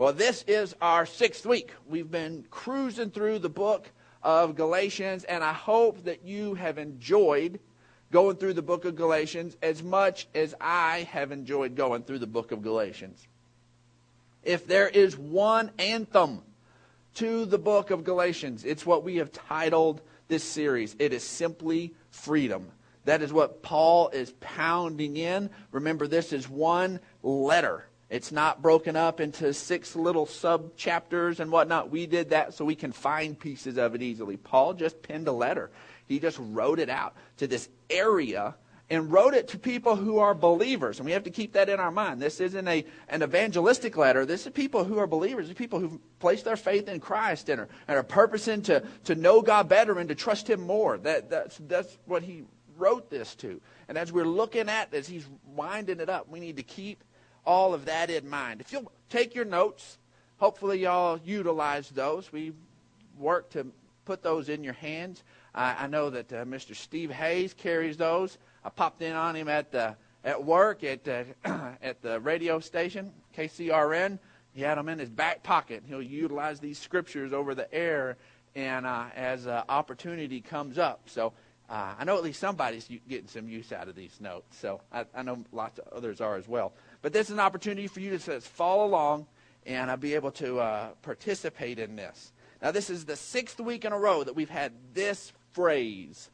Well, this is our sixth week. We've been cruising through the book of Galatians, and I hope that you have enjoyed going through the book of Galatians as much as I have enjoyed going through the book of Galatians. If there is one anthem to the book of Galatians, it's what we have titled this series. It is simply freedom. That is what Paul is pounding in. Remember, this is one letter. It's not broken up into six little sub chapters and whatnot. We did that so we can find pieces of it easily. Paul just penned a letter. He just wrote it out to this area and wrote it to people who are believers. And we have to keep that in our mind. This isn't a, an evangelistic letter. This is people who are believers. These people who've placed their faith in Christ and are, and are purposing to, to know God better and to trust Him more. That, that's, that's what he wrote this to. And as we're looking at, as he's winding it up, we need to keep all of that in mind. If you'll take your notes, hopefully y'all utilize those. We work to put those in your hands. I, I know that uh, Mr. Steve Hayes carries those. I popped in on him at the at work at uh, at the radio station KCRN. He had them in his back pocket. He'll utilize these scriptures over the air, and uh, as uh, opportunity comes up. So uh, I know at least somebody's getting some use out of these notes. So I, I know lots of others are as well. But this is an opportunity for you to just follow along and uh, be able to uh, participate in this. Now, this is the sixth week in a row that we've had this phrase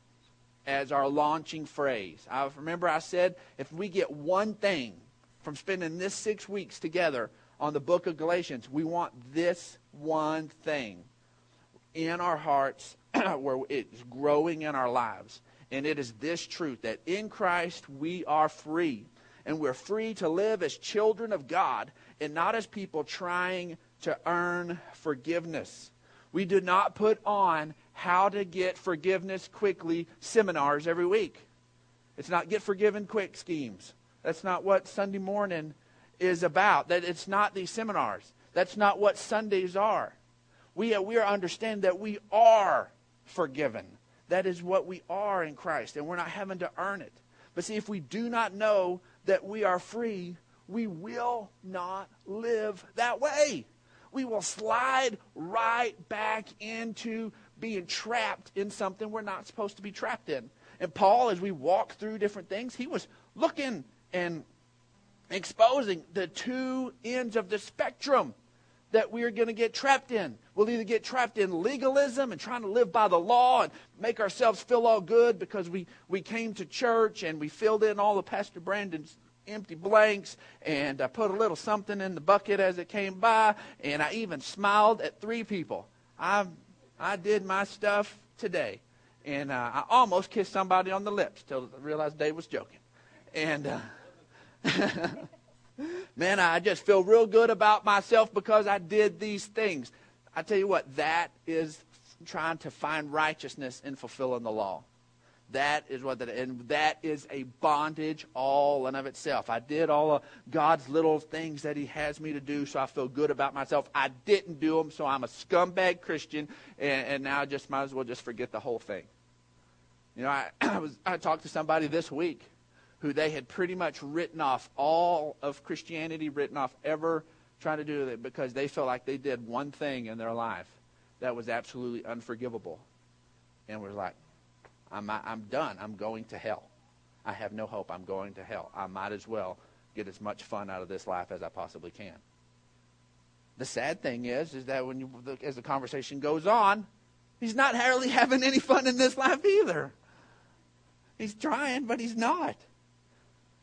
as our launching phrase. I remember I said if we get one thing from spending this six weeks together on the book of Galatians, we want this one thing in our hearts where it's growing in our lives. And it is this truth that in Christ we are free and we're free to live as children of God and not as people trying to earn forgiveness. We do not put on how to get forgiveness quickly seminars every week. It's not get forgiven quick schemes. That's not what Sunday morning is about. That it's not these seminars. That's not what Sundays are. We, uh, we are understand that we are forgiven. That is what we are in Christ, and we're not having to earn it. But see, if we do not know that we are free, we will not live that way. We will slide right back into being trapped in something we're not supposed to be trapped in. And Paul, as we walk through different things, he was looking and exposing the two ends of the spectrum that we're going to get trapped in. We'll either get trapped in legalism and trying to live by the law and make ourselves feel all good because we, we came to church and we filled in all of Pastor Brandon's empty blanks and I put a little something in the bucket as it came by and I even smiled at three people. I, I did my stuff today. And uh, I almost kissed somebody on the lips till I realized Dave was joking. And uh, man, I just feel real good about myself because I did these things. I tell you what, that is trying to find righteousness in fulfilling the law. That is what that, and that is a bondage all in of itself. I did all of God's little things that He has me to do, so I feel good about myself. I didn't do them, so I'm a scumbag Christian, and, and now I just might as well just forget the whole thing. You know, I, I was I talked to somebody this week who they had pretty much written off all of Christianity, written off ever trying to do it because they felt like they did one thing in their life that was absolutely unforgivable. And we're like, I'm, I'm done. I'm going to hell. I have no hope. I'm going to hell. I might as well get as much fun out of this life as I possibly can. The sad thing is, is that when you, as the conversation goes on, he's not hardly having any fun in this life either. He's trying, but he's not.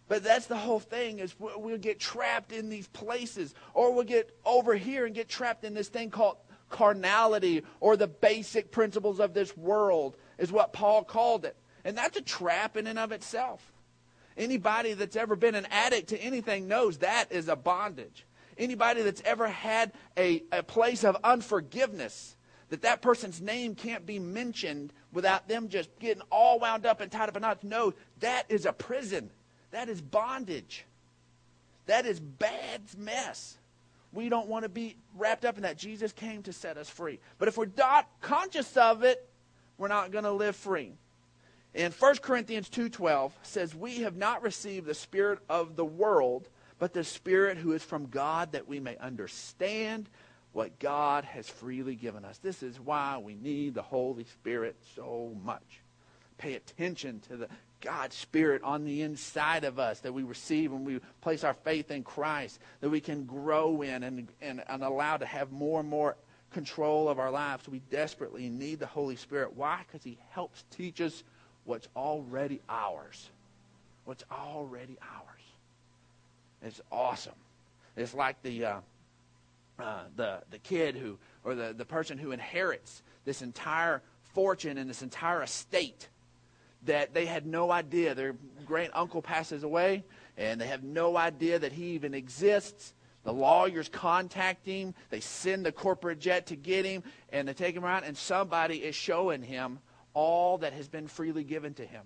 But that's the whole thing is we'll get trapped in these places or we'll get over here and get trapped in this thing called carnality or the basic principles of this world is what Paul called it. And that's a trap in and of itself. Anybody that's ever been an addict to anything knows that is a bondage. Anybody that's ever had a, a place of unforgiveness, that that person's name can't be mentioned without them just getting all wound up and tied up in knots, knows that is a prison. That is bondage. That is bad mess. We don't want to be wrapped up in that. Jesus came to set us free. But if we're not conscious of it, we're not going to live free. And 1 Corinthians 2:12 says, "We have not received the spirit of the world, but the Spirit who is from God that we may understand what God has freely given us. This is why we need the Holy Spirit so much. Pay attention to the God's Spirit on the inside of us that we receive when we place our faith in Christ, that we can grow in and, and, and allow to have more and more control of our lives. We desperately need the Holy Spirit. Why? Because He helps teach us what's already ours. What's already ours. It's awesome. It's like the, uh, uh, the, the kid who, or the, the person who inherits this entire fortune and this entire estate that they had no idea. Their great uncle passes away, and they have no idea that he even exists. The lawyers contact him. They send the corporate jet to get him, and they take him around, and somebody is showing him all that has been freely given to him.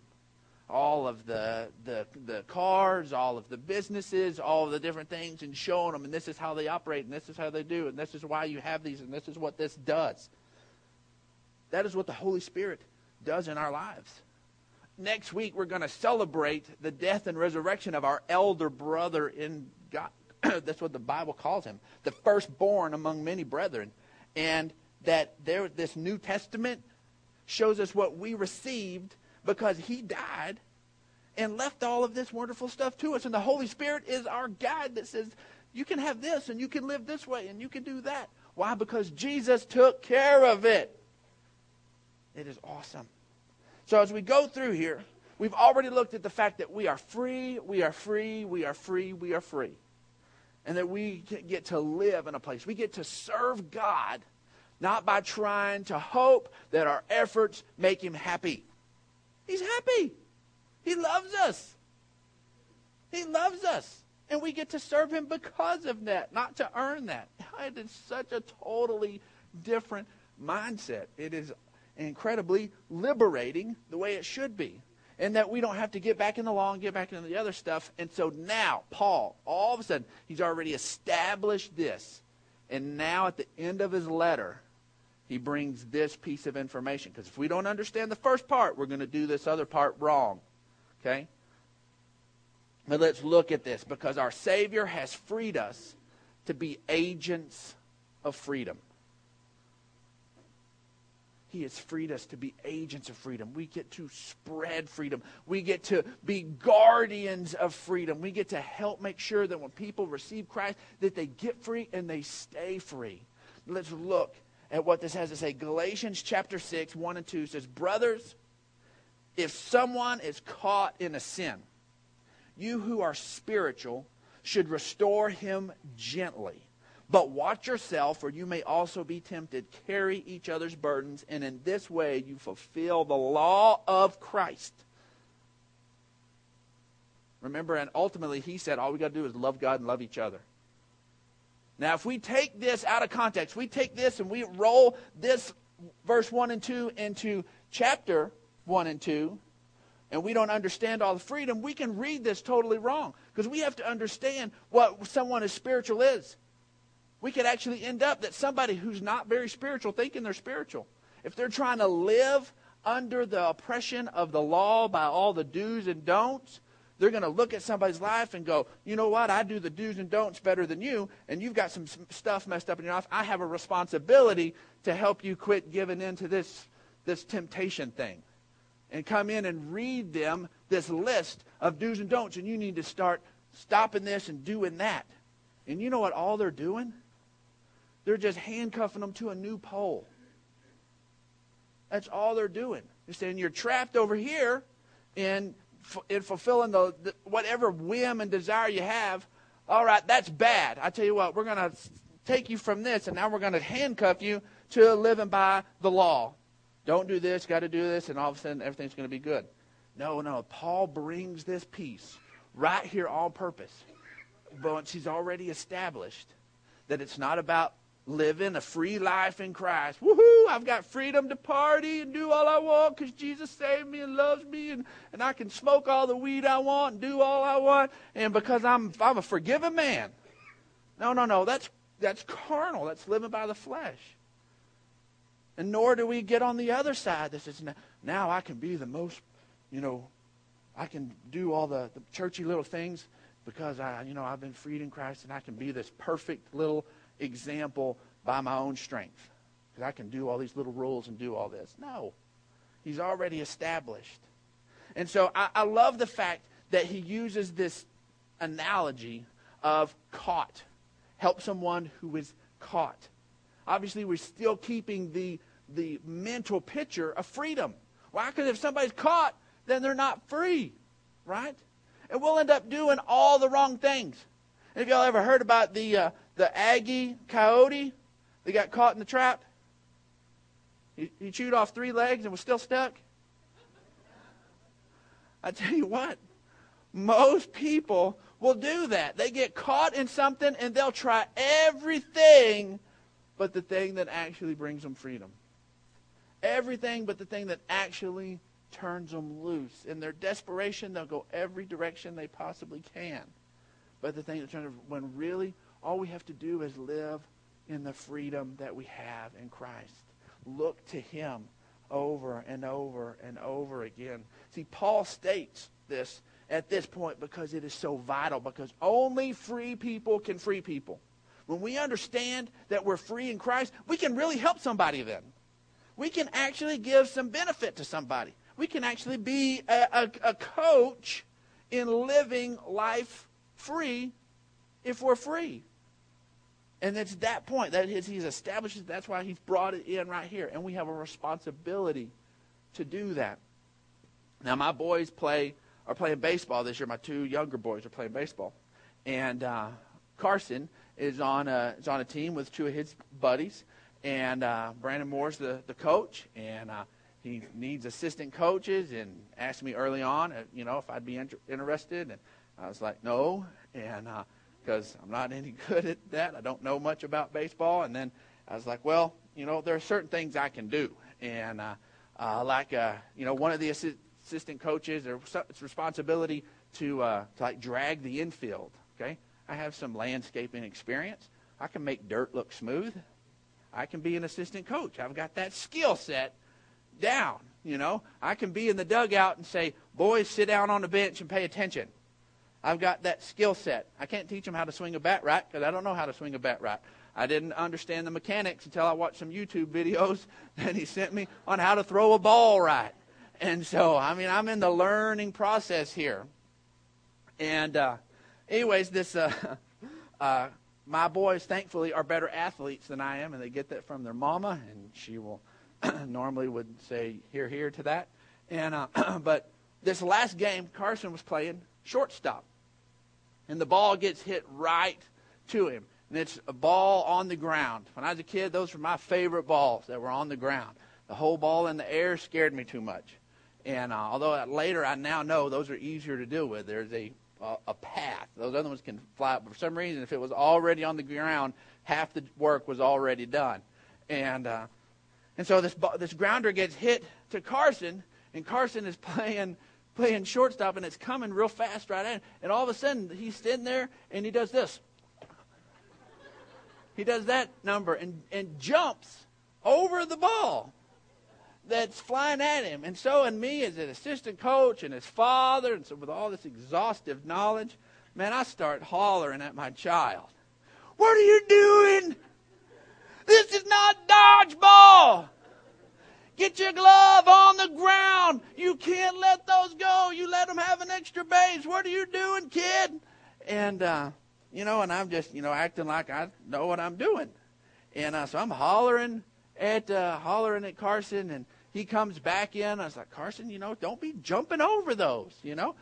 All of the, the, the cars, all of the businesses, all of the different things, and showing them, and this is how they operate, and this is how they do, and this is why you have these, and this is what this does. That is what the Holy Spirit does in our lives next week we're going to celebrate the death and resurrection of our elder brother in God. That's what the Bible calls him, the firstborn among many brethren. And that there, this New Testament shows us what we received because he died and left all of this wonderful stuff to us. And the Holy Spirit is our guide that says, you can have this and you can live this way and you can do that. Why? Because Jesus took care of it. It is awesome. So as we go through here, we've already looked at the fact that we are free, we are free, we are free, we are free. And that we get to live in a place. We get to serve God not by trying to hope that our efforts make him happy. He's happy. He loves us. He loves us. And we get to serve him because of that, not to earn that. It is such a totally different mindset. It is incredibly liberating the way it should be. And that we don't have to get back in the law and get back into the other stuff. And so now, Paul, all of a sudden, he's already established this. And now at the end of his letter, he brings this piece of information. Because if we don't understand the first part, we're going to do this other part wrong. Okay? But let's look at this because our Savior has freed us to be agents of freedom. He has freed us to be agents of freedom. We get to spread freedom. We get to be guardians of freedom. We get to help make sure that when people receive Christ, that they get free and they stay free. Let's look at what this has to say. Galatians chapter 6, 1 and 2 says, Brothers, if someone is caught in a sin, you who are spiritual should restore him gently but watch yourself, or you may also be tempted. Carry each other's burdens, and in this way you fulfill the law of Christ. Remember, and ultimately he said all we got to do is love God and love each other. Now, if we take this out of context, we take this and we roll this verse 1 and 2 into chapter 1 and 2, and we don't understand all the freedom, we can read this totally wrong because we have to understand what someone is spiritual is we could actually end up that somebody who's not very spiritual thinking they're spiritual. If they're trying to live under the oppression of the law by all the do's and don'ts, they're going to look at somebody's life and go, you know what? I do the do's and don'ts better than you, and you've got some stuff messed up in your life. I have a responsibility to help you quit giving in to this, this temptation thing. And come in and read them this list of do's and don'ts, and you need to start stopping this and doing that. And you know what all they're doing? They're just handcuffing them to a new pole. That's all they're doing. They're saying you're trapped over here in, in fulfilling the, the whatever whim and desire you have. All right, that's bad. I tell you what, we're going to take you from this, and now we're going to handcuff you to living by the law. Don't do this, got to do this, and all of a sudden everything's going to be good. No, no. Paul brings this piece right here on purpose. But he's already established that it's not about living a free life in Christ. Woohoo! I've got freedom to party and do all I want because Jesus saved me and loves me, and, and I can smoke all the weed I want and do all I want, and because I'm I'm a forgiven man. No, no, no. That's that's carnal. That's living by the flesh. And nor do we get on the other side that says, now I can be the most, you know, I can do all the, the churchy little things because I, you know, I've been freed in Christ and I can be this perfect little example by my own strength. Because I can do all these little rules and do all this. No. He's already established. And so I, I love the fact that he uses this analogy of caught. Help someone who is caught. Obviously, we're still keeping the, the mental picture of freedom. Why? Because if somebody's caught, then they're not free, right? And we'll end up doing all the wrong things. Have y'all ever heard about the, uh, the Aggie coyote that got caught in the trap? He, he chewed off three legs and was still stuck. I tell you what, most people will do that. They get caught in something and they'll try everything but the thing that actually brings them freedom. Everything but the thing that actually turns them loose. In their desperation, they'll go every direction they possibly can. But the thing that turns when really all we have to do is live in the freedom that we have in Christ. Look to him over and over and over again. See, Paul states this at this point because it is so vital, because only free people can free people. When we understand that we're free in Christ, we can really help somebody then. We can actually give some benefit to somebody. We can actually be a, a, a coach in living life free if we're free. And it's that point that he's established. That's why he's brought it in right here. And we have a responsibility to do that. Now, my boys play are playing baseball this year. My two younger boys are playing baseball, and uh, Carson is on a is on a team with two of his buddies, and uh, Brandon Moore's the the coach, and uh, he needs assistant coaches, and asked me early on, uh, you know, if I'd be inter- interested, and I was like, no, and because uh, I'm not any good at that, I don't know much about baseball, and then I was like, well, you know, there are certain things I can do, and uh, uh, like uh, you know, one of the assi- assistant coaches, it's responsibility to, uh, to like drag the infield. Okay, I have some landscaping experience. I can make dirt look smooth. I can be an assistant coach. I've got that skill set down. You know, I can be in the dugout and say, "Boys, sit down on the bench and pay attention." I've got that skill set. I can't teach them how to swing a bat right because I don't know how to swing a bat right. I didn't understand the mechanics until I watched some YouTube videos that he sent me on how to throw a ball right. And so, I mean, I'm in the learning process here. And, uh, anyways, this, uh, uh, my boys, thankfully, are better athletes than I am, and they get that from their mama, and she will normally would say hear, hear to that. And, uh, but this last game, Carson was playing shortstop, and the ball gets hit right to him. And it's a ball on the ground. When I was a kid, those were my favorite balls that were on the ground. The whole ball in the air scared me too much. And uh, although later I now know those are easier to deal with, there's a uh, a path. Those other ones can fly up. But for some reason, if it was already on the ground, half the work was already done. And uh, and so this this grounder gets hit to Carson, and Carson is playing playing shortstop, and it's coming real fast right in. And all of a sudden, he's sitting there, and he does this. He does that number and, and jumps over the ball that's flying at him. And so, in me as an assistant coach and his father, and so with all this exhaustive knowledge, man, I start hollering at my child. What are you doing? This is not dodgeball. Get your glove on the ground. You can't let those go. You let them have an extra base. What are you doing, kid? And, uh, you know, and I'm just, you know, acting like I know what I'm doing. And uh, so I'm hollering at, uh, hollering at Carson, and he comes back in. I was like, Carson, you know, don't be jumping over those. You know,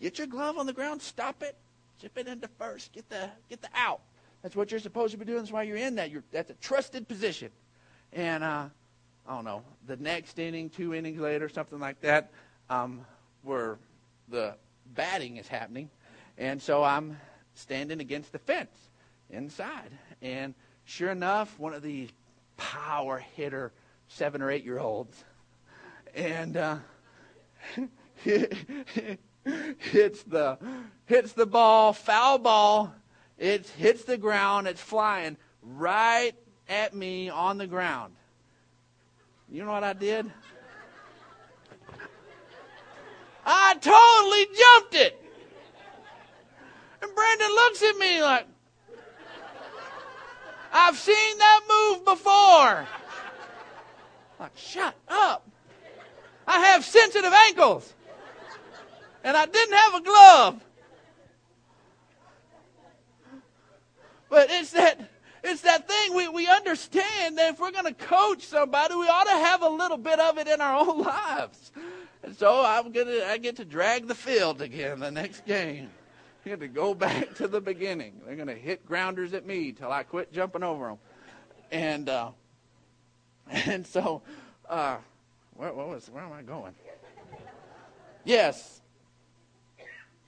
get your glove on the ground, stop it, chip it into first, get the get the out. That's what you're supposed to be doing. That's why you're in that. You're that's a trusted position. And uh, I don't know, the next inning, two innings later, something like that, um, where the batting is happening, and so I'm standing against the fence inside, and sure enough, one of these power hitter seven or eight year olds and uh, hits the hits the ball, foul ball. It hits the ground. It's flying right at me on the ground. You know what I did? I totally jumped it. And Brandon looks at me like, I've seen that move before. Like, shut up. I have sensitive ankles. And I didn't have a glove. But it's that it's that thing we, we understand that if we're going to coach somebody, we ought to have a little bit of it in our own lives. And so I'm gonna I get to drag the field again the next game. I get to go back to the beginning. They're going to hit grounders at me till I quit jumping over them. And uh, and so uh, where, what was where am I going? Yes,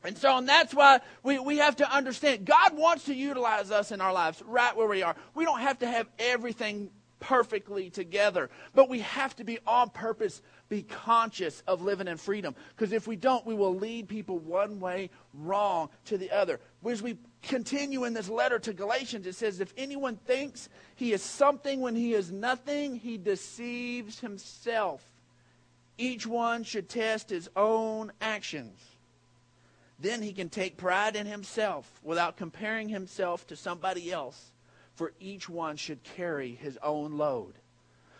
and so, and that's why we, we have to understand God wants to utilize us in our lives right where we are. We don't have to have everything perfectly together, but we have to be on purpose, be conscious of living in freedom. Because if we don't, we will lead people one way wrong to the other. As we continue in this letter to Galatians, it says, If anyone thinks he is something when he is nothing, he deceives himself. Each one should test his own actions. Then he can take pride in himself without comparing himself to somebody else, for each one should carry his own load.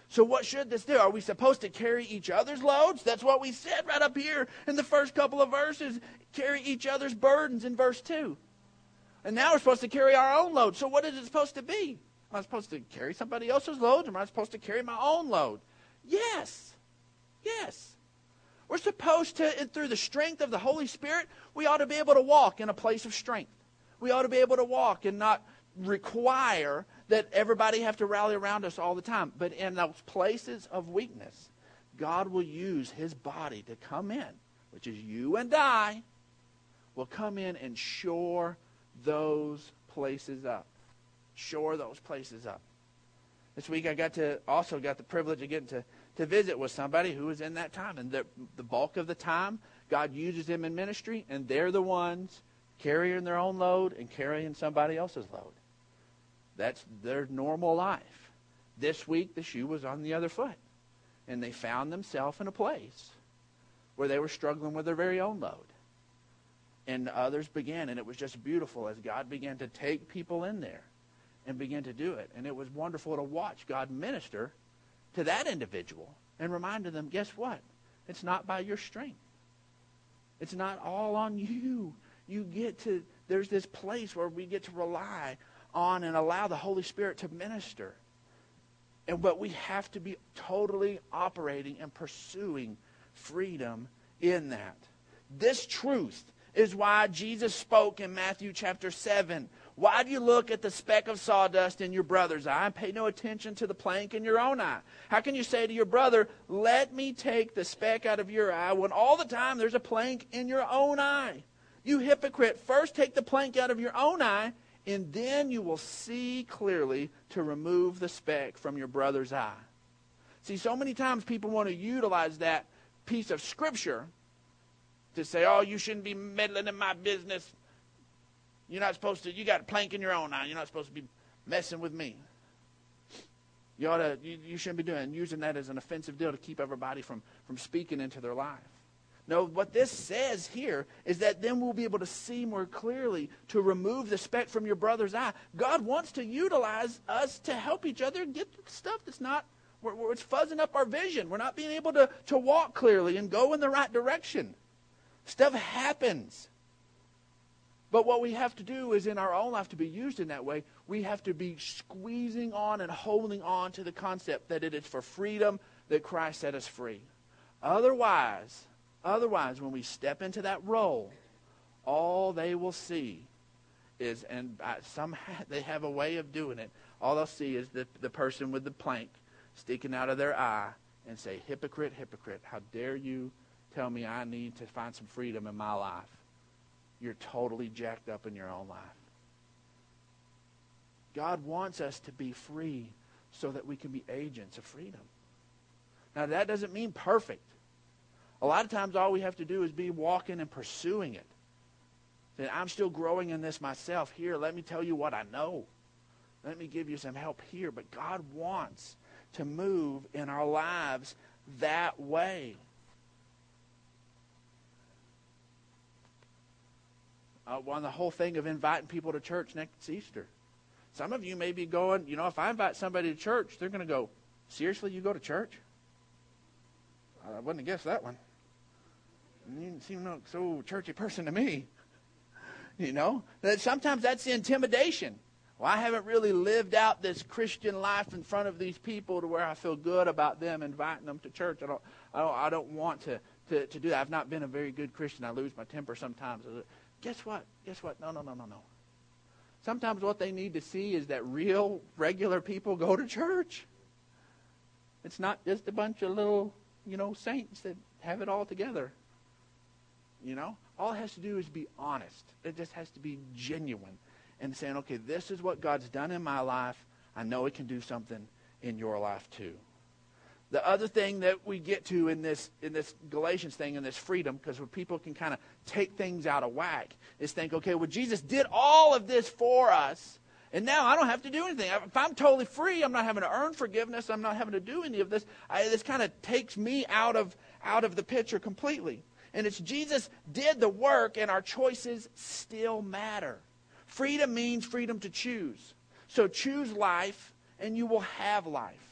So, what should this do? Are we supposed to carry each other's loads? That's what we said right up here in the first couple of verses. Carry each other's burdens in verse 2. And now we're supposed to carry our own load. So, what is it supposed to be? Am I supposed to carry somebody else's load? Am I supposed to carry my own load? Yes. Yes. We're supposed to, through the strength of the Holy Spirit, we ought to be able to walk in a place of strength. We ought to be able to walk and not require that everybody have to rally around us all the time. But in those places of weakness, God will use his body to come in, which is you and I, will come in and shore those places up. Shore those places up. This week I got to also got the privilege of getting to to visit with somebody who was in that time. And the, the bulk of the time, God uses them in ministry, and they're the ones carrying their own load and carrying somebody else's load. That's their normal life. This week, the shoe was on the other foot, and they found themselves in a place where they were struggling with their very own load. And others began, and it was just beautiful as God began to take people in there and begin to do it. And it was wonderful to watch God minister to that individual and reminded them guess what? It's not by your strength. It's not all on you. You get to, there's this place where we get to rely on and allow the Holy Spirit to minister. And but we have to be totally operating and pursuing freedom in that. This truth is why Jesus spoke in Matthew chapter 7 why do you look at the speck of sawdust in your brother's eye and pay no attention to the plank in your own eye? How can you say to your brother, Let me take the speck out of your eye, when all the time there's a plank in your own eye? You hypocrite, first take the plank out of your own eye, and then you will see clearly to remove the speck from your brother's eye. See, so many times people want to utilize that piece of scripture to say, oh, you shouldn't be meddling in my business. You're not supposed to, you got a plank in your own eye. You're not supposed to be messing with me. You ought to, you, you shouldn't be doing using that as an offensive deal to keep everybody from, from speaking into their life. No, what this says here is that then we'll be able to see more clearly to remove the speck from your brother's eye. God wants to utilize us to help each other get stuff that's not, where, where it's fuzzing up our vision. We're not being able to, to walk clearly and go in the right direction. Stuff happens. But what we have to do is in our own life to be used in that way, we have to be squeezing on and holding on to the concept that it is for freedom that Christ set us free. Otherwise, otherwise, when we step into that role, all they will see is, and somehow they have a way of doing it, all they'll see is the, the person with the plank sticking out of their eye and say, Hypocrite, hypocrite, how dare you tell me I need to find some freedom in my life? You're totally jacked up in your own life. God wants us to be free so that we can be agents of freedom. Now, that doesn't mean perfect. A lot of times, all we have to do is be walking and pursuing it. Then I'm still growing in this myself. Here, let me tell you what I know. Let me give you some help here. But God wants to move in our lives that way. Uh, on the whole thing of inviting people to church next Easter. Some of you may be going, you know, if I invite somebody to church, they're going to go, seriously, you go to church? I wouldn't have guessed that one. You seem like so churchy person to me. You know, that sometimes that's the intimidation. Well, I haven't really lived out this Christian life in front of these people to where I feel good about them inviting them to church. I don't, I don't, I don't want to, to, to do that. I've not been a very good Christian. I lose my temper sometimes. Guess what? Guess what? No, no, no, no, no. Sometimes what they need to see is that real, regular people go to church. It's not just a bunch of little, you know, saints that have it all together. You know? All it has to do is be honest. It just has to be genuine and saying, okay, this is what God's done in my life. I know it can do something in your life too. The other thing that we get to in this in this Galatians thing and this freedom, because people can kind of take things out of whack, is think, okay, well Jesus did all of this for us, and now I don't have to do anything. If I'm totally free, I'm not having to earn forgiveness. I'm not having to do any of this. I, this kind of takes me out of out of the picture completely. And it's Jesus did the work, and our choices still matter. Freedom means freedom to choose. So choose life, and you will have life.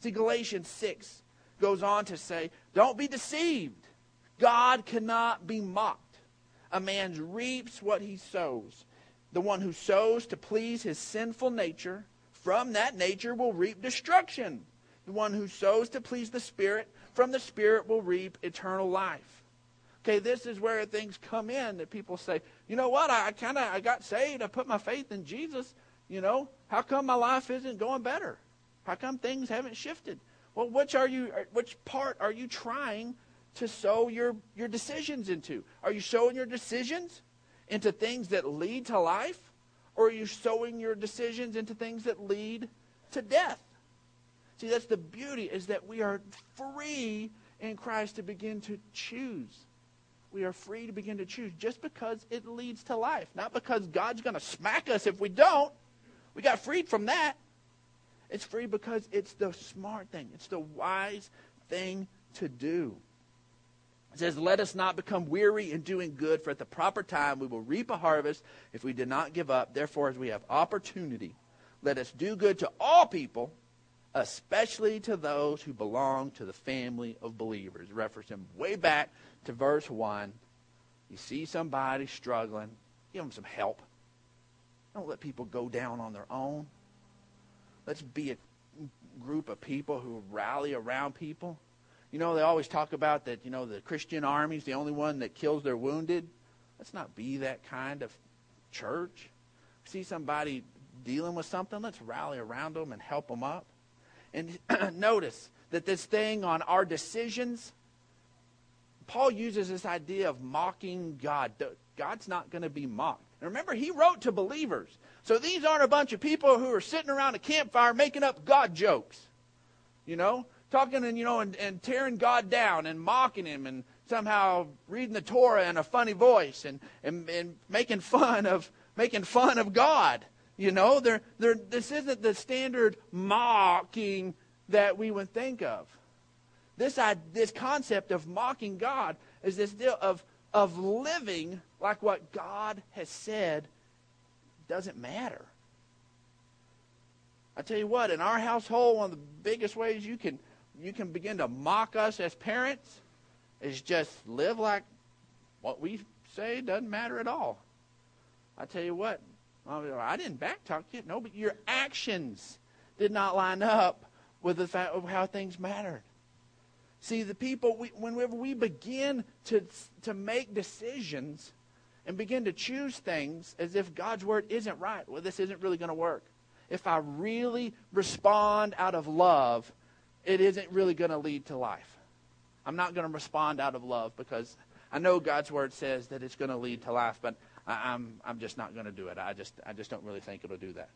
See, Galatians 6 goes on to say, Don't be deceived. God cannot be mocked. A man reaps what he sows. The one who sows to please his sinful nature, from that nature will reap destruction. The one who sows to please the Spirit, from the Spirit will reap eternal life. Okay, this is where things come in that people say, you know what, I kind of I got saved, I put my faith in Jesus, you know, how come my life isn't going better? How come things haven't shifted? Well, which are you? Uh, which part are you trying to sow your your decisions into? Are you sowing your decisions into things that lead to life, or are you sowing your decisions into things that lead to death? See, that's the beauty is that we are free in Christ to begin to choose. We are free to begin to choose just because it leads to life, not because God's going to smack us if we don't. We got freed from that. It's free because it's the smart thing, it's the wise thing to do. It says, Let us not become weary in doing good, for at the proper time we will reap a harvest if we did not give up. Therefore, as we have opportunity, let us do good to all people, especially to those who belong to the family of believers. Reference him way back to verse 1. You see somebody struggling, give them some help. Don't let people go down on their own. Let's be a group of people who rally around people. You know, they always talk about that, you know, the Christian army is the only one that kills their wounded. Let's not be that kind of church. See somebody dealing with something, let's rally around them and help them up. And notice that this thing on our decisions, Paul uses this idea of mocking God. God's not going to be mocked. And remember, he wrote to believers. So these aren't a bunch of people who are sitting around a campfire making up God jokes. You know, talking and, you know, and, and tearing God down and mocking him and somehow reading the Torah in a funny voice and, and, and making fun of making fun of God. You know, they're, they're, this isn't the standard mocking that we would think of. This, I, this concept of mocking God is this deal of, of living like what God has said doesn't matter. I tell you what, in our household, one of the biggest ways you can you can begin to mock us as parents is just live like what we say doesn't matter at all. I tell you what, I didn't backtalk you. No, but your actions did not line up with the fact of how things mattered. See, the people, we, whenever we begin to, to make decisions and begin to choose things as if God's word isn't right. Well, this isn't really going to work. If I really respond out of love, it isn't really going to lead to life. I'm not going to respond out of love because I know God's word says that it's going to lead to life, but I, am I'm, I'm just not going to do it. I just I just don't really think it'll do that.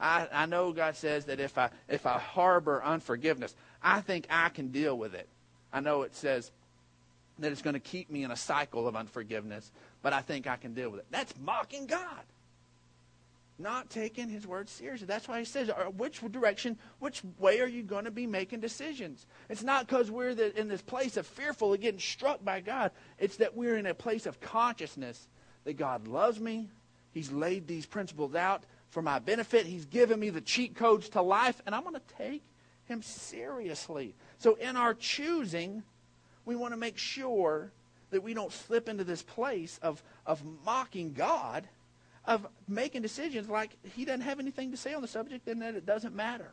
I, I know God says that if I if I harbor unforgiveness, I think I can deal with it. I know it says that it's going to keep me in a cycle of unforgiveness, but I think I can deal with it. That's mocking God. Not taking his word seriously. That's why he says, uh, which direction, which way are you going to be making decisions? It's not because we're the, in this place of fearful of getting struck by God. It's that we're in a place of consciousness that God loves me. He's laid these principles out for my benefit. He's given me the cheat codes to life, and I'm going to take him seriously. So in our choosing, we want to make sure that we don't slip into this place of, of mocking God, of making decisions like he doesn't have anything to say on the subject and that it doesn't matter.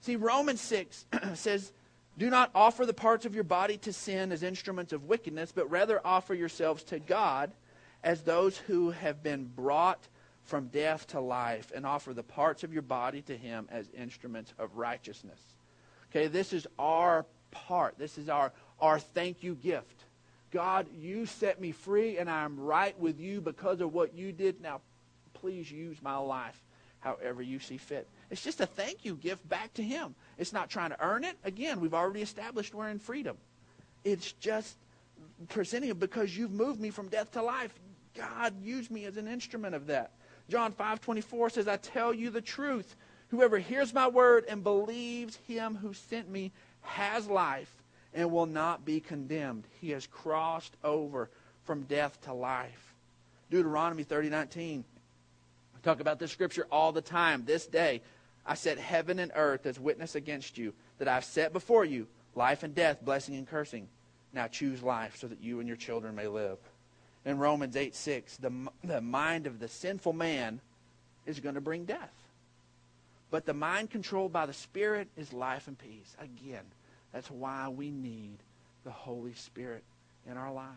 See, Romans 6 says, Do not offer the parts of your body to sin as instruments of wickedness, but rather offer yourselves to God as those who have been brought from death to life, and offer the parts of your body to Him as instruments of righteousness. Okay, this is our part. This is our, our thank you gift. God, you set me free, and I'm right with you because of what you did. Now, please use my life however you see fit. It's just a thank you gift back to Him. It's not trying to earn it. Again, we've already established we're in freedom. It's just presenting because you've moved me from death to life. God, use me as an instrument of that. John 5:24 says, "I tell you the truth. Whoever hears my word and believes him who sent me has life and will not be condemned. He has crossed over from death to life." Deuteronomy 30:19. I talk about this scripture all the time. This day I set heaven and earth as witness against you that I've set before you life and death, blessing and cursing. Now choose life so that you and your children may live in Romans 8 6, the, the mind of the sinful man is going to bring death. But the mind controlled by the Spirit is life and peace. Again, that's why we need the Holy Spirit in our lives.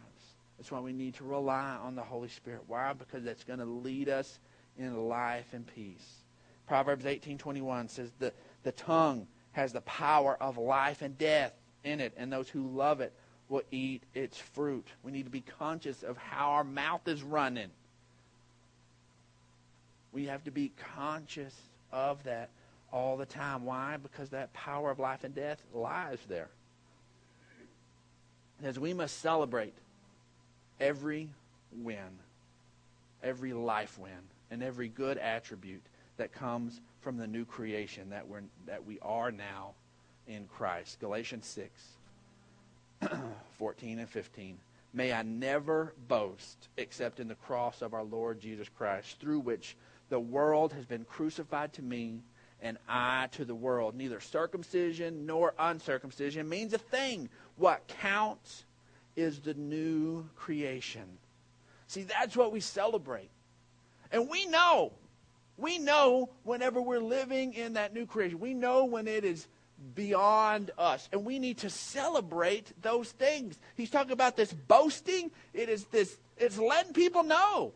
That's why we need to rely on the Holy Spirit. Why? Because that's going to lead us in life and peace. Proverbs 18:21 says the, the tongue has the power of life and death in it, and those who love it will eat its fruit. We need to be conscious of how our mouth is running. We have to be conscious of that all the time. Why? Because that power of life and death lies there. As we must celebrate every win, every life win, and every good attribute that comes from the new creation that, we're, that we are now in Christ. Galatians 6. 14 and 15. May I never boast except in the cross of our Lord Jesus Christ, through which the world has been crucified to me and I to the world. Neither circumcision nor uncircumcision means a thing. What counts is the new creation. See, that's what we celebrate. And we know, we know whenever we're living in that new creation, we know when it is beyond us. And we need to celebrate those things. He's talking about this boasting. It is this, it's letting people know.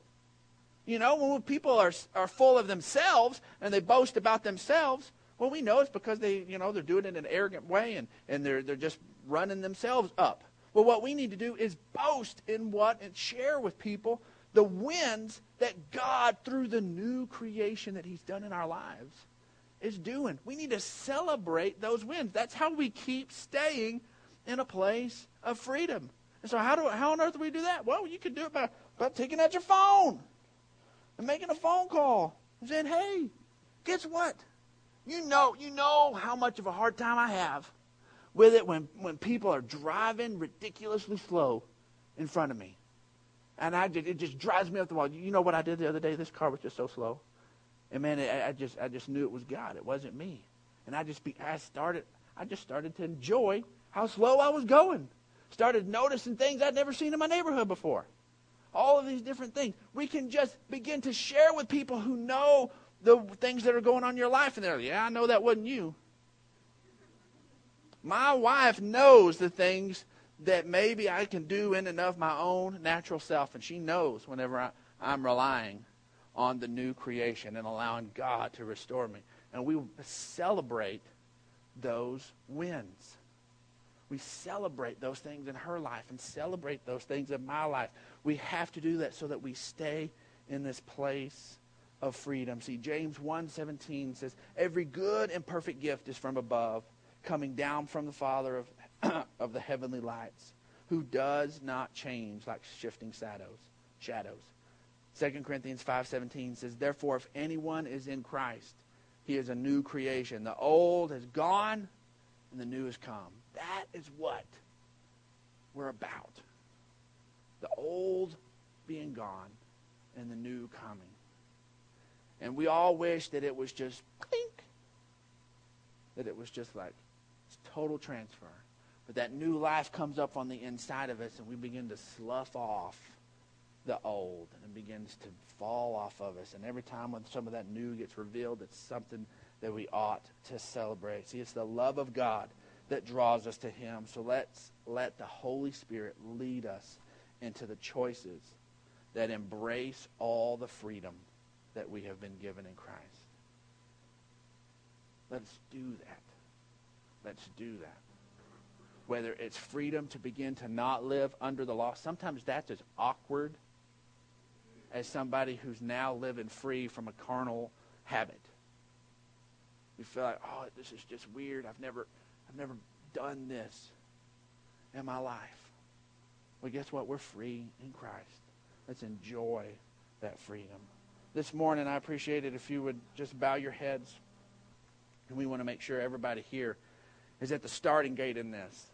You know, when people are, are full of themselves and they boast about themselves, well, we know it's because they, you know, they're doing it in an arrogant way and, and they're, they're just running themselves up. Well, what we need to do is boast in what and share with people the wins that God, through the new creation that He's done in our lives, is doing. We need to celebrate those wins. That's how we keep staying in a place of freedom. And so how do how on earth do we do that? Well, you can do it by, by taking out your phone and making a phone call and saying, "Hey, guess what? You know, you know how much of a hard time I have with it when when people are driving ridiculously slow in front of me." And I just, it just drives me up the wall. You know what I did the other day? This car was just so slow. And man, I, I just I just knew it was God. It wasn't me. And I just be, I started I just started to enjoy how slow I was going. Started noticing things I'd never seen in my neighborhood before. All of these different things. We can just begin to share with people who know the things that are going on in your life, and they're like, "Yeah, I know that wasn't you." My wife knows the things that maybe I can do in and of my own natural self, and she knows whenever I, I'm relying on the new creation and allowing God to restore me. And we celebrate those wins. We celebrate those things in her life and celebrate those things in my life. We have to do that so that we stay in this place of freedom. See, James 1:17 says, "Every good and perfect gift is from above, coming down from the Father of, of the heavenly lights, who does not change like shifting shadows." Shadows. 2 Corinthians 5:17 says, "Therefore if anyone is in Christ, he is a new creation. The old has gone and the new has come." That is what we're about. The old being gone and the new coming. And we all wish that it was just clink, that it was just like total transfer. But that new life comes up on the inside of us, and we begin to slough off the old, and it begins to fall off of us. And every time when some of that new gets revealed, it's something that we ought to celebrate. See, it's the love of God that draws us to Him. So let's let the Holy Spirit lead us into the choices that embrace all the freedom that we have been given in Christ. Let's do that. Let's do that. Whether it's freedom to begin to not live under the law, sometimes that's as awkward as somebody who's now living free from a carnal habit. We feel like, oh, this is just weird. I've never, I've never done this in my life. Well, guess what? We're free in Christ. Let's enjoy that freedom. This morning, I appreciate it if you would just bow your heads. And we want to make sure everybody here is at the starting gate in this.